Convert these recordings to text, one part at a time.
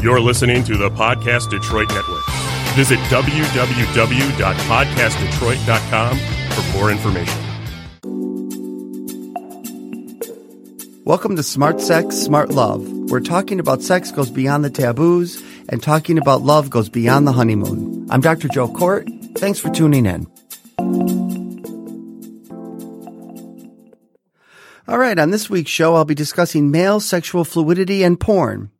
You're listening to the Podcast Detroit Network. Visit www.podcastdetroit.com for more information. Welcome to Smart Sex, Smart Love. Where talking about sex goes beyond the taboos and talking about love goes beyond the honeymoon. I'm Dr. Joe Kort. Thanks for tuning in. All right, on this week's show, I'll be discussing male sexual fluidity and porn.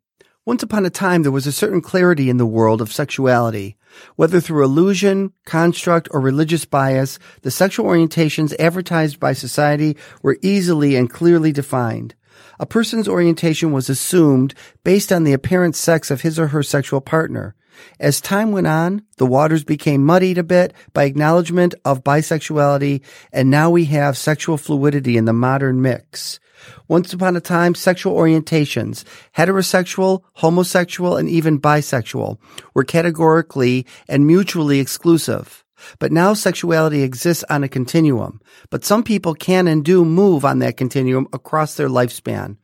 Once upon a time, there was a certain clarity in the world of sexuality. Whether through illusion, construct, or religious bias, the sexual orientations advertised by society were easily and clearly defined. A person's orientation was assumed based on the apparent sex of his or her sexual partner. As time went on, the waters became muddied a bit by acknowledgement of bisexuality, and now we have sexual fluidity in the modern mix. Once upon a time, sexual orientations, heterosexual, homosexual, and even bisexual, were categorically and mutually exclusive. But now sexuality exists on a continuum, but some people can and do move on that continuum across their lifespan.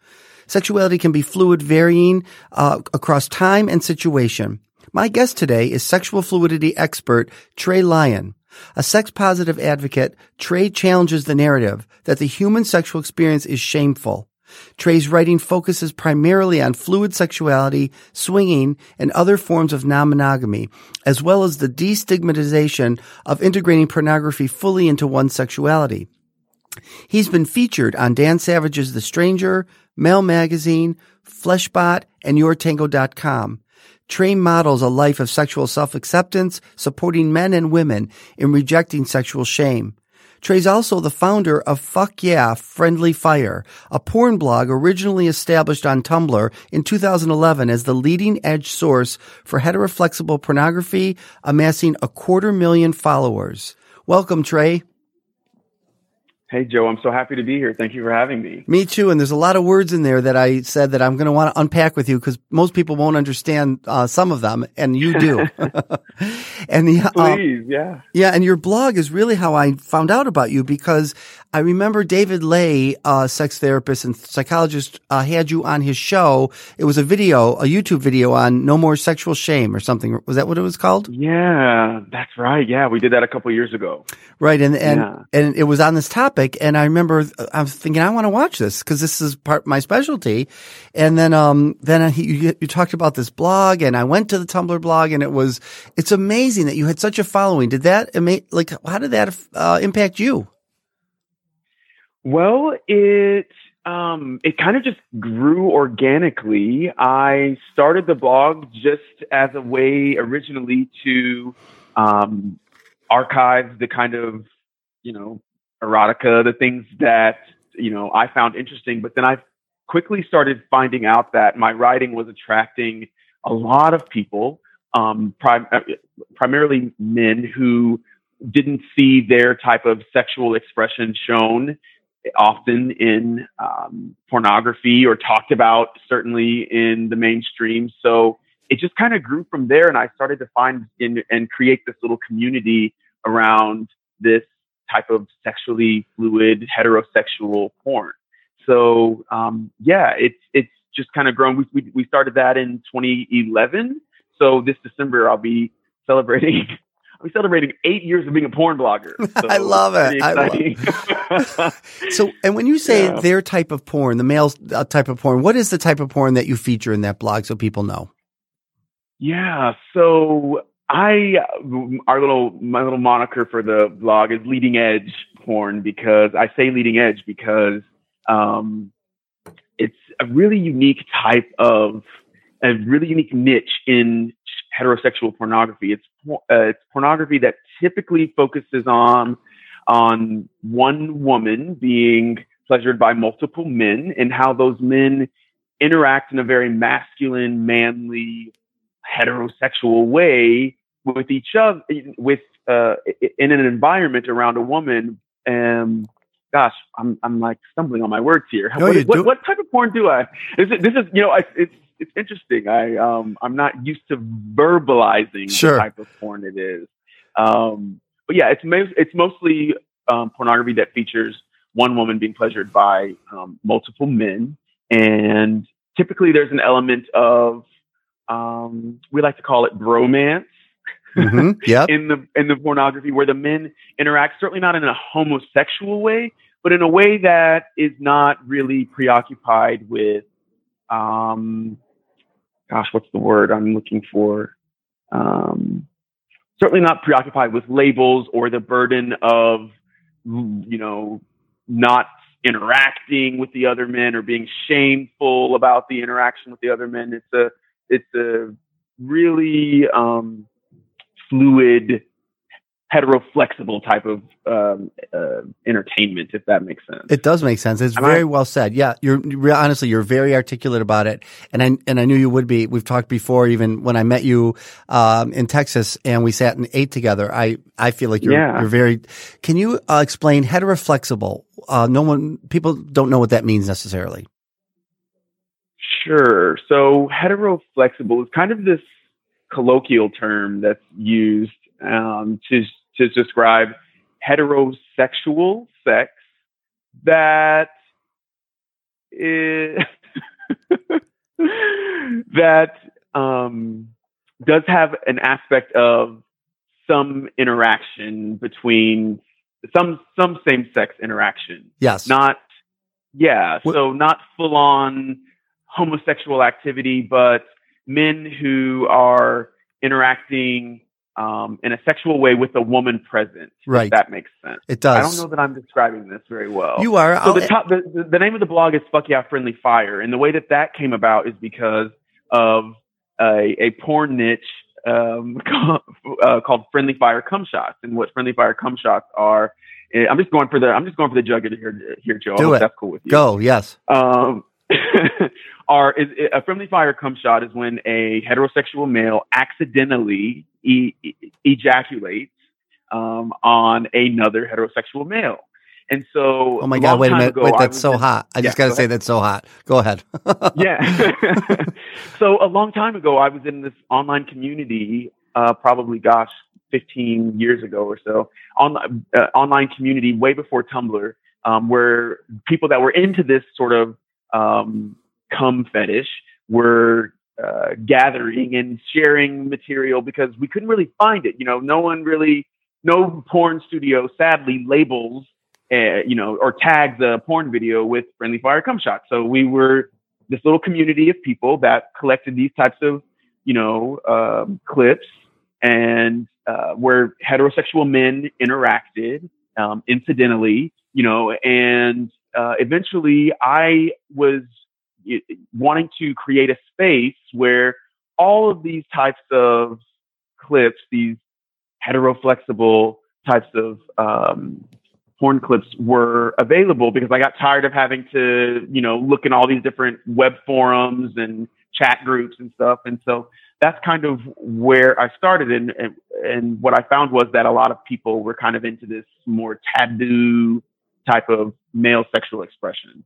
Sexuality can be fluid, varying uh, across time and situation. My guest today is sexual fluidity expert Trey Lyon. A sex positive advocate, Trey challenges the narrative that the human sexual experience is shameful. Trey's writing focuses primarily on fluid sexuality, swinging, and other forms of non-monogamy, as well as the destigmatization of integrating pornography fully into one's sexuality. He's been featured on Dan Savage's The Stranger, MEL Magazine, Fleshbot, and YourTango.com. Trey models a life of sexual self-acceptance, supporting men and women in rejecting sexual shame. Trey's also the founder of Fuck Yeah Friendly Fire, a porn blog originally established on Tumblr in 2011 as the leading edge source for heteroflexible pornography, amassing a quarter million followers. Welcome, Trey. Hey, Joe, I'm so happy to be here. Thank you for having me. Me too. And there's a lot of words in there that I said that I'm going to want to unpack with you because most people won't understand uh, some of them, and you do. and the, uh, please, yeah, yeah. And your blog is really how I found out about you because I remember David Ley, uh, sex therapist and psychologist, uh, had you on his show. It was a video, a YouTube video on no more sexual shame or something. Was that what it was called? Yeah, that's right. Yeah, we did that a couple years ago. Right, and and yeah. and it was on this topic, and I remember I was thinking I want to watch this because this is part my specialty. And then um then he, you, you talked about this blog, and I went to the Tumblr blog, and it was it's amazing that you had such a following. Did that like how did that uh, impact you? Well, it um, it kind of just grew organically. I started the blog just as a way originally to um, archive the kind of you know erotica, the things that you know I found interesting. But then I quickly started finding out that my writing was attracting a lot of people, um, prim- uh, primarily men who didn't see their type of sexual expression shown often in um, pornography or talked about certainly in the mainstream. So it just kind of grew from there, and I started to find in, and create this little community around this type of sexually fluid heterosexual porn. So um, yeah, it's it's just kind of grown. We, we we started that in 2011. So this December I'll be celebrating I'm celebrating eight years of being a porn blogger. So I love it. I love so, and when you say yeah. their type of porn, the male uh, type of porn, what is the type of porn that you feature in that blog so people know? Yeah. So I, our little, my little moniker for the blog is leading edge porn because I say leading edge because, um, it's a really unique type of, a really unique niche in heterosexual pornography. It's uh, it's pornography that typically focuses on on one woman being pleasured by multiple men and how those men interact in a very masculine, manly, heterosexual way with each other, with uh, in an environment around a woman. Um, gosh, I'm I'm like stumbling on my words here. No, what, what, what, type of porn do I? Is it, this is you know I, it's it's interesting. I um I'm not used to verbalizing sure. the type of porn it is. Um, but yeah, it's it's mostly um, pornography that features one woman being pleasured by um, multiple men, and typically there's an element of um, we like to call it bromance hmm Yep. in the in the pornography where the men interact certainly not in a homosexual way but in a way that is not really preoccupied with um gosh what's the word i'm looking for? Um certainly not preoccupied with labels or the burden of you know not interacting with the other men or being shameful about the interaction with the other men. It's a it's a really um fluid, heteroflexible type of um, uh, entertainment, if that makes sense. It does make sense. It's Am very I- well said. Yeah, you're you're- honestly you're very articulate about it, and I and I knew you would be. We've talked before, even when I met you um, in Texas, and we sat and ate together. I I feel like you're Yeah. you're very. Can you uh, explain heteroflexible? Uh, no one people don't know what that means necessarily. Sure. So heteroflexible is kind of this colloquial term that's used um, to to describe heterosexual sex that is that um, does have an aspect of some interaction between some some same sex interaction Yes. not yeah What- so not full on homosexual activity but men who are interacting um, in a sexual way with a woman present Right. if that makes sense it does. i don't know that i'm describing this very well You are. so the, top, the, the- name of the blog is Fuck Yeah Friendly Fire, and the way that that came about is because of a, a porn niche um, called, uh, called Friendly Fire Cum Shots, and what Friendly Fire Cum Shots are. eh, I'm just going for the I'm just going for the jugular here, here, Joe. Do it. That's cool with you. Go. Yes. Um, are is, a friendly fire cum shot is when a heterosexual male accidentally e- e- ejaculates um, on another heterosexual male. And so, Oh my God! Wait a minute. ago, Wait, that's so hot. I just got to go say ahead. that's so hot. Go ahead. yeah. so a long time ago, I was in this online community, uh, probably, gosh, 15 years ago or so, on, uh, online community way before Tumblr, um, where people that were into this sort of um, cum fetish were uh, gathering and sharing material because we couldn't really find it. You know, no one really, no porn studio sadly labels, uh, you know, or tags a porn video with friendly fire cum shot. So we were this little community of people that collected these types of, you know, um, clips and uh, where heterosexual men interacted um, incidentally, you know, and uh, eventually I was wanting to create a space where all of these types of clips, these heteroflexible types of um, porn clips were available because I got tired of having to, you know, look in all these different web forums and chat groups and stuff. And so that's kind of where I started. And, and, and what I found was that a lot of people were kind of into this more taboo type of male sexual expression.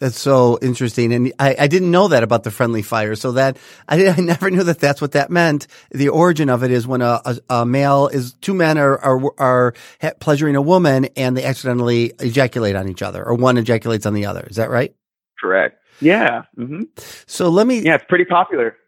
That's so interesting, and I, I didn't know that about the friendly fire. So that I, I never knew that that's what that meant. The origin of it is when a, a, a male is two men are, are are ha- pleasuring a woman and they accidentally ejaculate on each other, or one ejaculates on the other. Is that right? Correct. Yeah. hmm So let me. Yeah, it's pretty popular.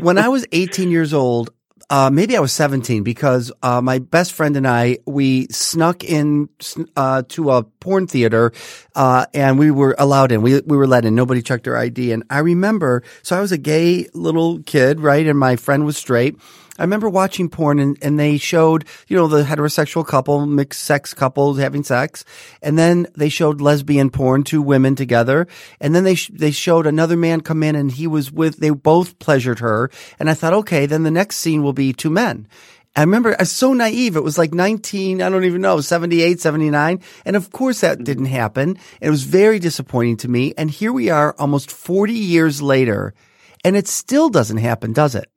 When I was 18 years old, uh, maybe I was 17 because uh, my best friend and I we snuck in uh, to a porn theater uh, and we were allowed in. We we were let in. Nobody checked our ID. And I remember, so I was a gay little kid, right? And my friend was straight. I remember watching porn and, and they showed, you know, the heterosexual couple, mixed sex couples having sex. And then they showed lesbian porn, two women together. And then they, sh- they showed another man come in and he was with, they both pleasured her. And I thought, okay, then the next scene will be two men. I remember I was so naive. It was like 19, I don't even know, 78, 79. And of course that didn't happen. It was very disappointing to me. And here we are almost 40 years later and it still doesn't happen, does it?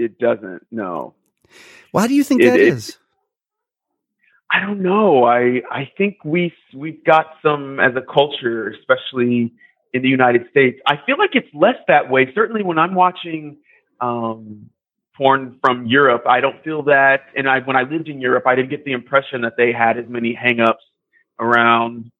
It doesn't. No. Why do you think It- that it- is? I don't know. I I think we we've got some as a culture, especially in the United States. I feel like it's less that way. Certainly, when I'm watching um, porn from Europe, I don't feel that. And I when I lived in Europe, I didn't get the impression that they had as many hangups around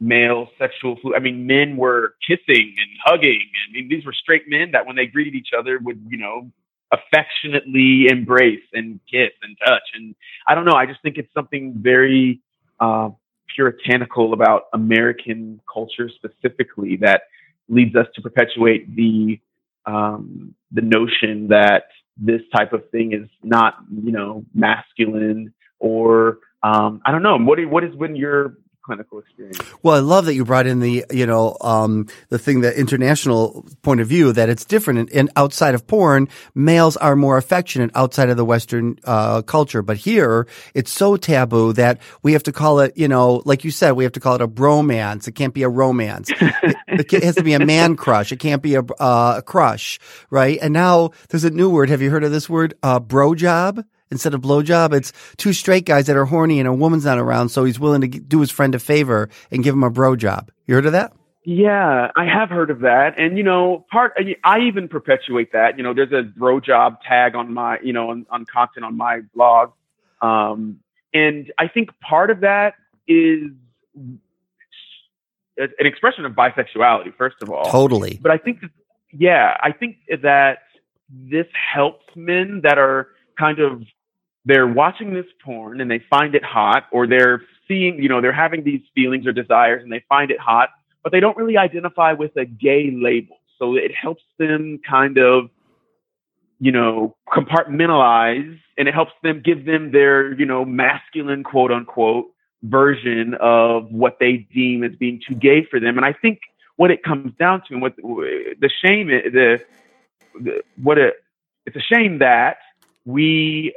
male sexual flu. I mean, men were kissing and hugging. I mean, these were straight men that when they greeted each other would, you know, affectionately embrace and kiss and touch. And I don't know. I just think it's something very uh, puritanical about American culture specifically that leads us to perpetuate the um, the notion that this type of thing is not, you know, masculine or um, I don't know. What what is when your clinical experience. Well, I love that you brought in the, you know, um, the thing, the international point of view that it's different. And, and outside of porn, males are more affectionate outside of the Western uh, culture. But here, it's so taboo that we have to call it, you know, like you said, we have to call it a bromance. It can't be a romance. it, it, has to be a man crush. It can't be a, uh, a crush, right? And now there's a new word. Have you heard of this word? Uh, bro job instead of blowjob. It's two straight guys that are horny and a woman's not around, so he's willing to do his friend a favor and give him a bro job. You heard of that? Yeah, I have heard of that, and you know, part I even perpetuate that. You know, there's a bro job tag on my, you know, on, on content on my blog, um, and I think part of that is an expression of bisexuality, first of all. Totally. But I think, that, yeah, I think that this helps men that are kind of they're watching this porn and they find it hot or they're seeing, you know, they're having these feelings or desires and they find it hot, but they don't really identify with a gay label. So it helps them kind of, you know, compartmentalize and it helps them give them their, you know, masculine quote unquote version of what they deem as being too gay for them. And I think what it comes down to and what the shame, the, the what it, it's a shame that we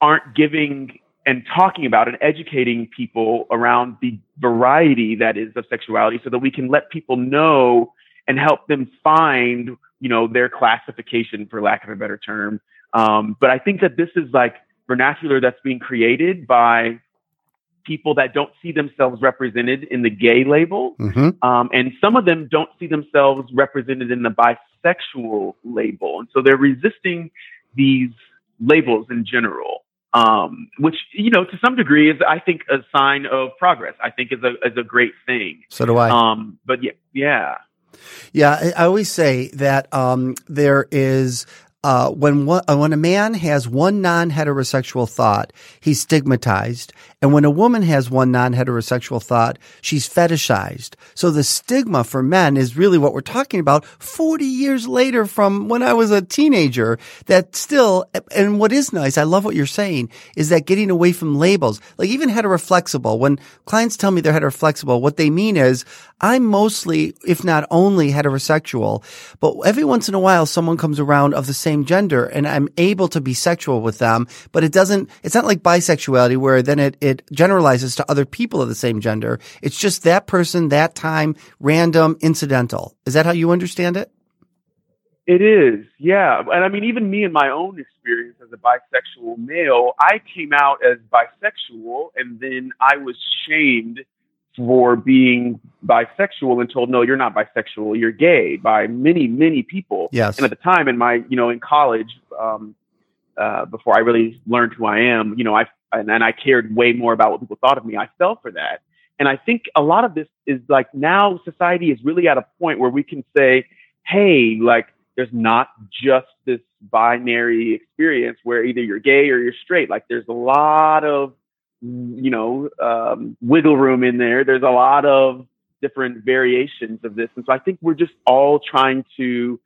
aren't giving and talking about and educating people around the variety that is of sexuality so that we can let people know and help them find, you know, their classification for lack of a better term. Um, but I think that this is like vernacular that's being created by people that don't see themselves represented in the gay label. Mm-hmm. Um, and some of them don't see themselves represented in the bisexual label. And so they're resisting these labels in general um, which you know to some degree is I think a sign of progress. I think is a is a great thing. So do I. Um, but yeah, yeah, yeah. I always say that um, there is uh, when one, uh, when a man has one non-heterosexual thought, he's stigmatized, and when a woman has one non-heterosexual thought, she's fetishized. So the stigma for men is really what we're talking about 40 years later from when I was a teenager. That still, and what is nice, I love what you're saying, is that getting away from labels, like even heteroflexible. When clients tell me they're heteroflexible, what they mean is I'm mostly, if not only heterosexual, but every once in a while someone comes around of the same gender and I'm able to be sexual with them, but it doesn't, it's not like bisexuality where then it, it generalizes to other people of the same gender. It's just that person, that time, random, incidental. Is that how you understand it? It is, yeah. And I mean, even me in my own experience as a bisexual male, I came out as bisexual and then I was shamed for being bisexual and told, no, you're not bisexual, you're gay by many, many people. Yes. And at the time in my, you know, in college, um, uh, before I really learned who I am, you know, I, and, and I cared way more about what people thought of me. I fell for that. And I think a lot of this is like now society is really at a point where we can say, hey, like there's not just this binary experience where either you're gay or you're straight. Like there's a lot of you know, um, wiggle room in there. There's a lot of different variations of this. And so I think we're just all trying to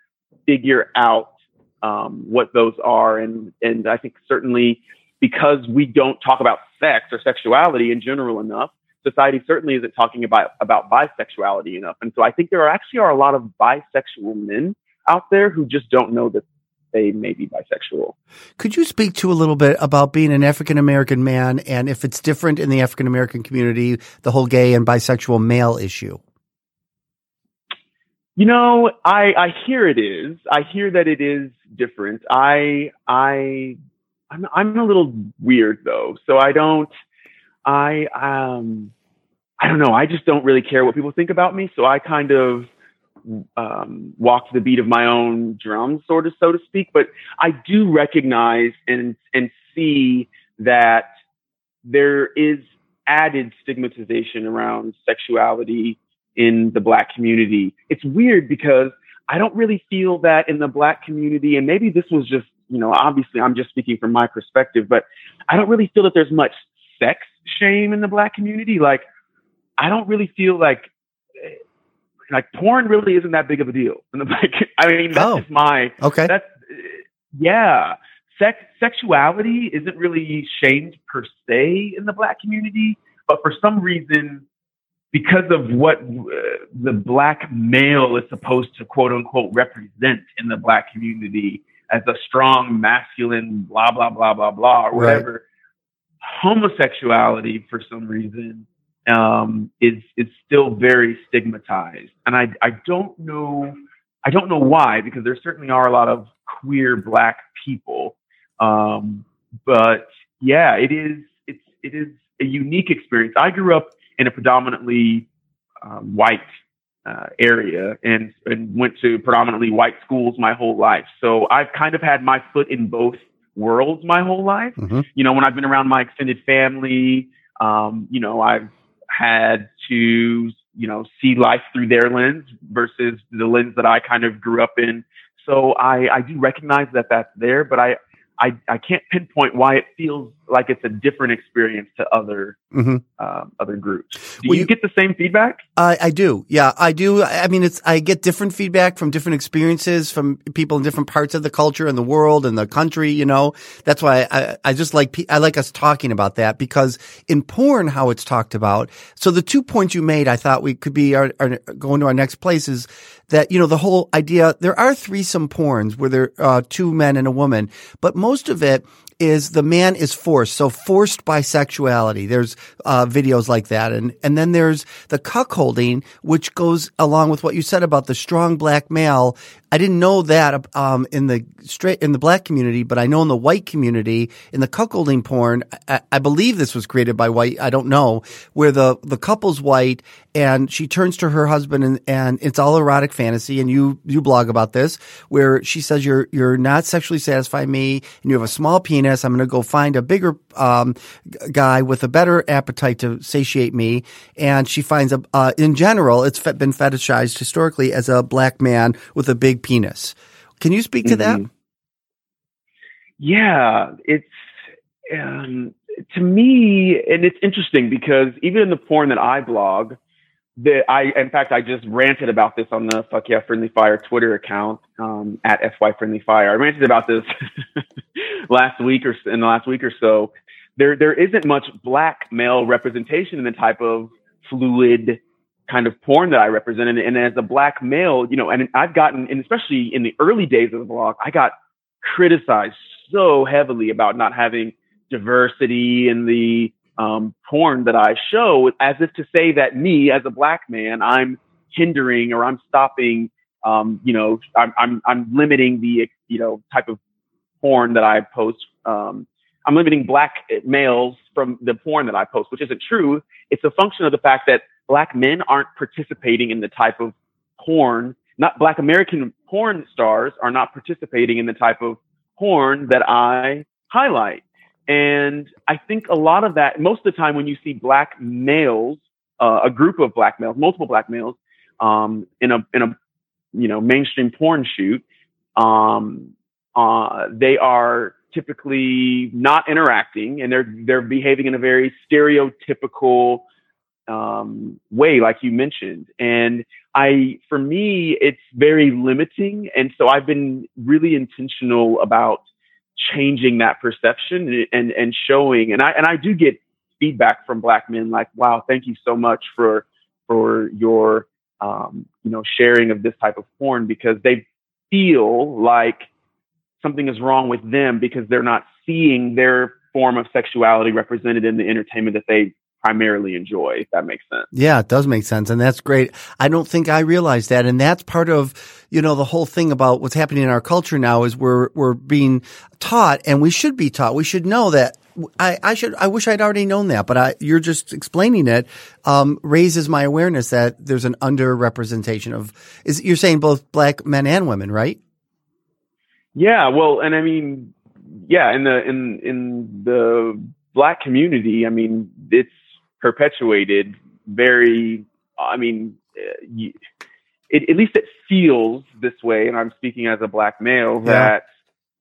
figure out um, what those are. And, and I think certainly because we don't talk about sex or sexuality in general enough, society certainly isn't talking about, about bisexuality enough. And so I think there are actually are a lot of bisexual men out there who just don't know that they may be bisexual. Could you speak to a little bit about being an African American man and if it's different in the African American community, the whole gay and bisexual male issue? You know, I I hear it is. I hear that it is different. I I I'm I'm a little weird though. So I don't I um I don't know. I just don't really care what people think about me. So I kind of um, walk to the beat of my own drum, sort of, so to speak. But I do recognize and and see that there is added stigmatization around sexuality in the black community. It's weird because I don't really feel that in the black community, and maybe this was just, you know, obviously I'm just speaking from my perspective, but I don't really feel that there's much sex shame in the black community. Like, I don't really feel like, like porn really isn't that big of a deal in the black. I mean, that's Oh. just my, Okay. that's, yeah. Sex, sexuality isn't really shamed per se in the black community, but for some reason, because of what uh, the black male is supposed to quote unquote represent in the black community as a strong masculine blah blah blah blah blah or Right. whatever homosexuality for some reason um, is is still very stigmatized and I I don't know I don't know why because there certainly are a lot of queer black people um, but yeah it is it's it is a unique experience I grew up in a predominantly um, white uh, area and and went to predominantly white schools my whole life. So I've kind of had my foot in both worlds my whole life. Mhm. You know, when I've been around my extended family, um, you know, I've had to you know see life through their lens versus the lens that I kind of grew up in. So I I do recognize that that's there, but I. I, I can't pinpoint why it feels like it's a different experience to other Mhm. um, other groups. Do Well, you, you- get the same feedback? I, I do. Yeah, I do. I mean, it's, I get different feedback from different experiences from people in different parts of the culture and the world and the country, you know. That's why I, I just like, I like us talking about that because in porn, how it's talked about. So the two points you made, I thought we could be our, our going to our next place is that, you know, the whole idea, there are threesome porns where there are uh, two men and a woman, but most of it is the man is forced. So forced bisexuality. There's uh, videos like that, and and then there's the cuckolding, which goes along with what you said about the strong black male. I didn't know that um, in the straight in the black community, but I know in the white community, in the cuckolding porn, I, I believe this was created by white. I don't know where the the couple's white and she turns to her husband and, and it's all erotic fantasy. And you you blog about this where she says you're you're not sexually satisfying me and you have a small penis. I'm going to go find a bigger um, guy with a better appetite to satiate me. And she finds a uh, in general, it's been fetishized historically as a black man with a big penis. Can you speak to that? Mhm. Yeah, it's um, to me, and it's interesting because even in the porn that I blog, that I, in fact, I just ranted about this on the Fuck Yeah Friendly Fire Twitter account um, at FY Friendly Fire. I ranted about this last week or in the last week or so. There, there isn't much black male representation in the type of fluid kind of porn that I represented. And as a black male, you know, and I've gotten, and especially in the early days of the blog, I got criticized so heavily about not having diversity in the um, porn that I show, as if to say that me as a black man, I'm hindering or I'm stopping, um, you know, I'm, I'm, I'm limiting the, you know, type of porn that I post. Um, I'm limiting black males from the porn that I post, which isn't true. It's a function of the fact that black men aren't participating in the type of porn, not black American porn stars are not participating in the type of porn that I highlight. And I think a lot of that, most of the time when you see black males, uh, a group of black males, multiple black males, um, in a, in a, you know, mainstream porn shoot, um, uh, they are typically not interacting and they're, they're behaving in a very stereotypical, um, way, like you mentioned. And I, for me, it's very limiting. And so I've been really intentional about changing that perception and, and showing, and I, and I do get feedback from black men like, wow, thank you so much for, for your, um, you know, sharing of this type of porn because they feel like something is wrong with them because they're not seeing their form of sexuality represented in the entertainment that they primarily enjoy, if that makes sense. Yeah, it does make sense. And that's great. I don't think I realized that. And that's part of, you know, the whole thing about what's happening in our culture now is we're, we're being taught and we should be taught. We should know that. I, I should, I wish I'd already known that, but I, you're just explaining it, um, raises my awareness that there's an underrepresentation of, is, you're saying both black men and women, right? Yeah, well, and I mean, yeah, in the in in the black community, I mean, it's perpetuated very, I mean, uh, you, it, at least it feels this way. And I'm speaking as a black male Yeah. that,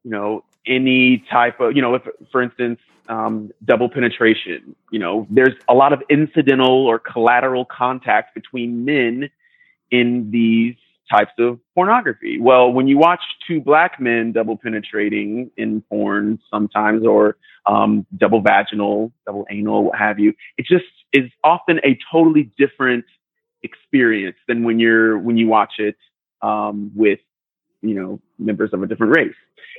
you know, any type of, you know, if, for instance, um, double penetration, you know, there's a lot of incidental or collateral contact between men in these types of pornography. Well, when you watch two black men double penetrating in porn sometimes, or um, double vaginal, double anal, what have you, it just is often a totally different experience than when you're when you watch it um, with you know members of a different race.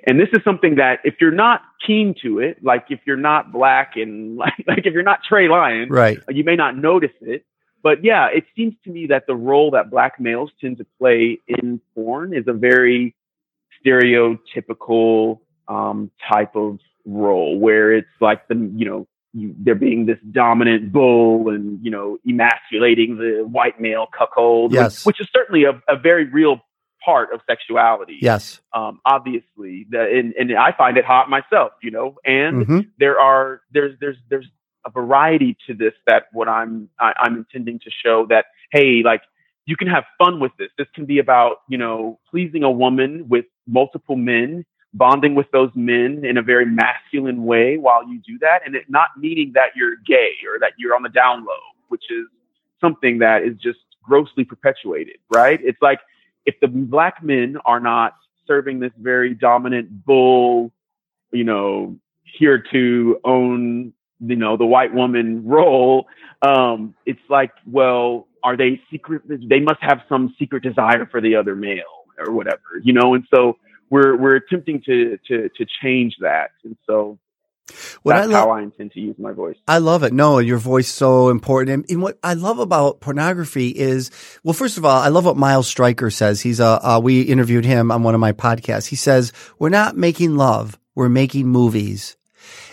And this is something that if you're not keen to it, like if you're not black and like, like if you're not Trey Lyons, Right. you may not notice it. But yeah, it seems to me that the role that black males tend to play in porn is a very stereotypical um, type of role where it's like the, you know, you, they're being this dominant bull and, you know, emasculating the white male cuckold, Yes. which, which is certainly a, a very real part of sexuality. Yes. Um, obviously, the, and, and I find it hot myself, you know, and hmm there are there's there's there's a variety to this that what I'm I, I'm intending to show that hey like you can have fun with this. This can be about you know pleasing a woman with multiple men, bonding with those men in a very masculine way while you do that, and it not meaning that you're gay or that you're on the down low, which is something that is just grossly perpetuated. Right? It's like if the black men are not serving this very dominant bull, you know, here to own, you know, the white woman role, um, it's like, well, are they secret? They must have some secret desire for the other male or whatever, you know. And so we're we're attempting to to to change that, and so What I that's love. how I intend to use my voice. I love it. No, your voice so important. And, and what I love about pornography is, well, first of all, I love what Miles Stryker says. He's a, uh, we interviewed him on one of my podcasts. He says, we're not making love. We're making movies.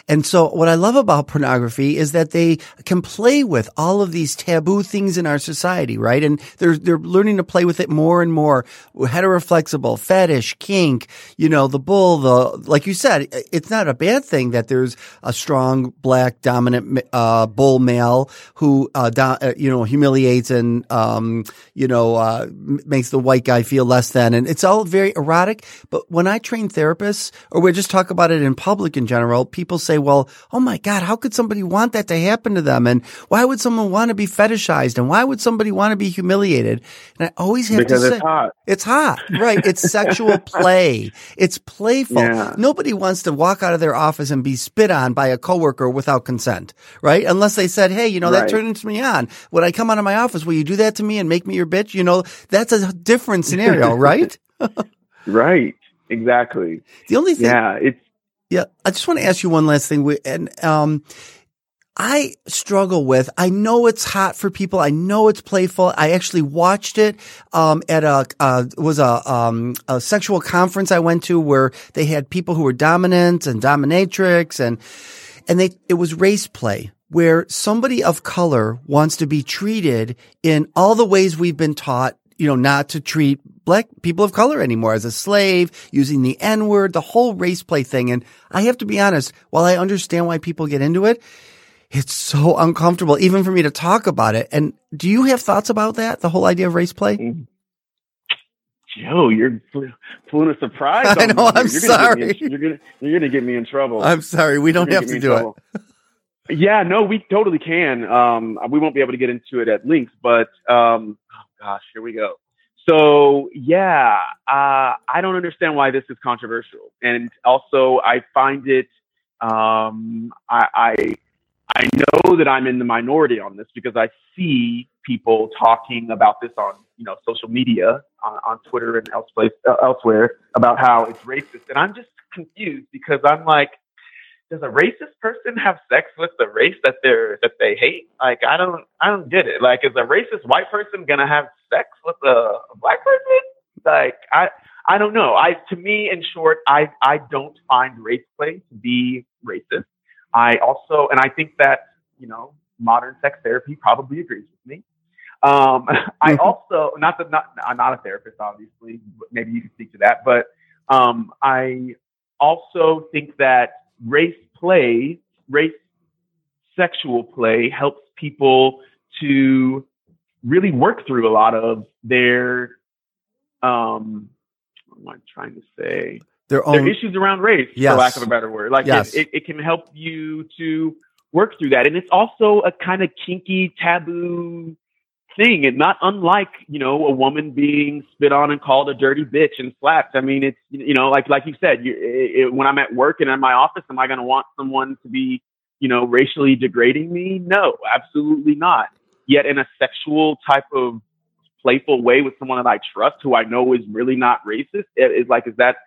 And so what I love about pornography is that they can play with all of these taboo things in our society, right? And they're, they're learning to play with it more and more. Heteroflexible, fetish, kink, you know, the bull, the, like you said, it's not a bad thing that there's a strong black dominant, uh, bull male who, uh, do, uh, you know, humiliates and, um, you know, uh, makes the white guy feel less than. And it's all very erotic. But when I train therapists or we just talk about it in public in general, people say, well, oh my God, how could somebody want that to happen to them? And why would someone want to be fetishized? And why would somebody want to be humiliated? And I always have Because to say, it's hot. it's hot, right? It's sexual play. It's playful. Yeah. Nobody wants to walk out of their office and be spit on by a coworker without consent, right? Unless they said, "Hey, you know that Right. turns me on." When I come out of my office, will you do that to me and make me your bitch? You know, that's a different scenario, right? Right. Exactly. The only thing, Yeah. It's yeah, I just want to ask you one last thing. And um, I struggle with. I know it's hot for people. I know it's playful. I actually watched it um, at a uh, was a um, a sexual conference I went to where they had people who were dominant and dominatrix and and they it was race play where somebody of color wants to be treated in all the ways we've been taught you know not to treat black people of color anymore as a slave using the n word the whole race play thing and i have to be honest while i understand why people get into it it's so uncomfortable even for me to talk about it and do you have thoughts about that the whole idea of race play Joe, you're pulling a surprise. I know. I'm you're gonna get me in- sorry. you're gonna you're gonna get me in trouble. i'm sorry we don't have gonna to do it. Yeah, no, we totally can. Um, we won't be able to get into it at length, but um, gosh, here we go. So yeah, uh, I don't understand why this is controversial, and also I find it. Um, I, I I know that I'm in the minority on this because I see people talking about this on you know social media, on, on Twitter and elsewhere, uh, elsewhere about how it's racist, and I'm just confused because I'm like does a racist person have sex with the race that they're that they hate? Like I don't I don't get it. Like is a racist white person gonna have sex with a, black person? Like I I don't know. I to me in short, I I don't find race play to be racist. I also and I think that, you know, modern sex therapy probably agrees with me. Um, I Mhm. also not that not I'm not a therapist, obviously. but Maybe you can speak to that, but um, I also think that race play, race sexual play helps people to really work through a lot of their um what am I trying to say? Their Their issues around race, Yes. for lack of a better word. Like Yes. it, it, it can help you to work through that. And it's also a kind of kinky taboo thing and not unlike, you know, a woman being spit on and called a dirty bitch and slapped. I mean, it's, you know, like, like you said, you, it, when I'm at work and in my office, am I going to want someone to be, you know, racially degrading me? No, absolutely not. Yet in a sexual type of playful way with someone that I trust who I know is really not racist, it is like, is that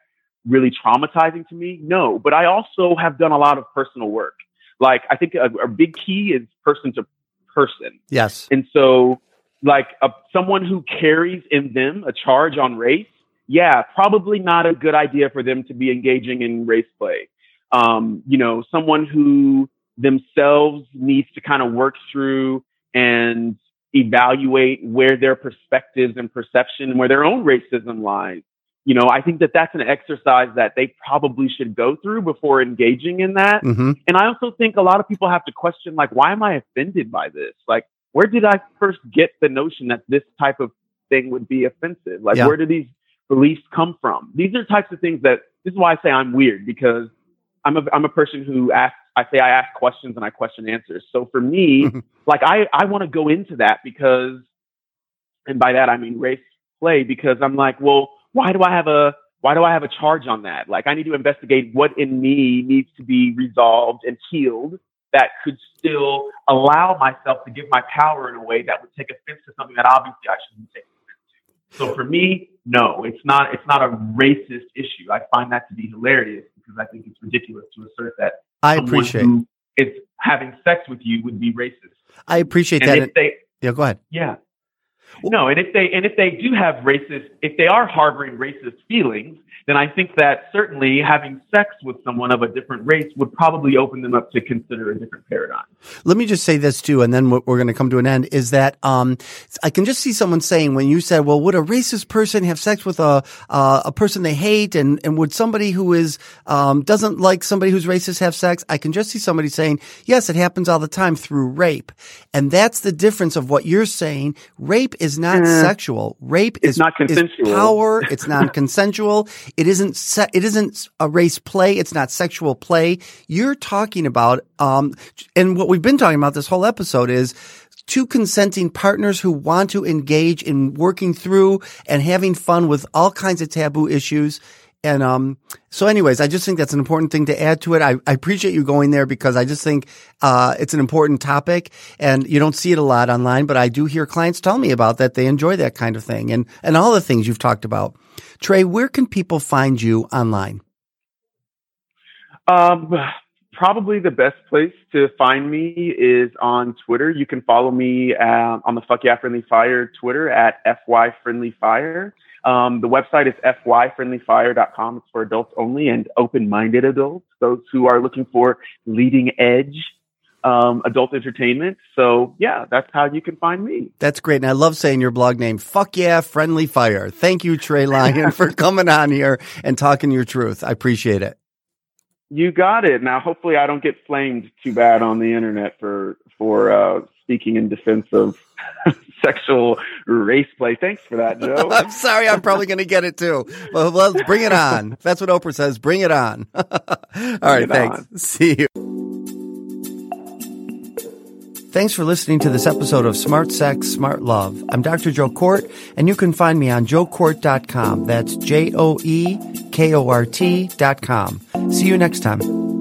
really traumatizing to me? No, but I also have done a lot of personal work. Like, I think a, a big key is person to person. yes. And so, like a, someone who carries in them a charge on race, yeah, probably not a good idea for them to be engaging in race play. Um, you know, someone who themselves needs to kind of work through and evaluate where their perspectives and perception and where their own racism lies. You know, I think that that's an exercise that they probably should go through before engaging in that. hmm And I also think a lot of people have to question, like, why am I offended by this? Like, where did I first get the notion that this type of thing would be offensive? Like, Yeah. where do these beliefs come from? These are types of things that, this is why I say I'm weird because I'm a, I'm a person who asks, I say I ask questions and I question answers. So for me, like, I, I want to go into that because, and by that I mean race play because I'm like, well, why do I have a, why do I have a charge on that? Like, I need to investigate what in me needs to be resolved and healed that could still allow myself to give my power in a way that would take offense to something that obviously I shouldn't take offense to. So for me, no, it's not. It's not a racist issue. I find that to be hilarious because I think it's ridiculous to assert that I appreciate. is having sex with you would be racist. I appreciate And that. if they, yeah, go ahead. yeah. No, and if they and if they do have racist, if they are harboring racist feelings, then I think that certainly having sex with someone of a different race would probably open them up to consider a different paradigm. Let me just say this too, and then we're we're going to come to an end. Is that um, I can just see someone saying when you said, "Well, would a racist person have sex with a uh, a person they hate?" and and would somebody who is um, doesn't like somebody who's racist have sex? I can just see somebody saying, "Yes, it happens all the time through rape," and that's the difference of what you're saying. Rape is not sexual. Rape It's is not is consensual. power. It's non-consensual. It isn't. Se- it isn't a race play. It's not sexual play. You're talking about, um, and what we've been talking about this whole episode is two consenting partners who want to engage in working through and having fun with all kinds of taboo issues. And um, so, anyways, I just think that's an important thing to add to it. I, I appreciate you going there because I just think uh, it's an important topic, and you don't see it a lot online. But I do hear clients tell me about that; they enjoy that kind of thing, and and all the things you've talked about. Trey, where can people find you online? Um, probably the best place to find me is on Twitter. You can follow me uh, on the Fuck Yeah Friendly Fire Twitter at FY Friendly Fire. Um, the website is fyfriendlyfire.com. It's for adults only and open-minded adults, those who are looking for leading edge um, adult entertainment. So yeah, that's how you can find me. That's great. And I love saying your blog name. Fuck yeah, friendly fire. Thank you, Trey Lyon, for coming on here and talking your truth. I appreciate it. You got it. Now, hopefully, I don't get flamed too bad on the internet for for uh, speaking in defense of sexual race play. Thanks for that, Joe. I'm sorry, I'm probably going to get it too. But let's bring it on. That's what Oprah says. Bring it on. All right, it thanks. on. See you. Thanks for listening to this episode of Smart Sex, Smart Love. I'm Dr. Joe Kort, and you can find me on joekort.com. That's J O E K O R T.com. See you next time.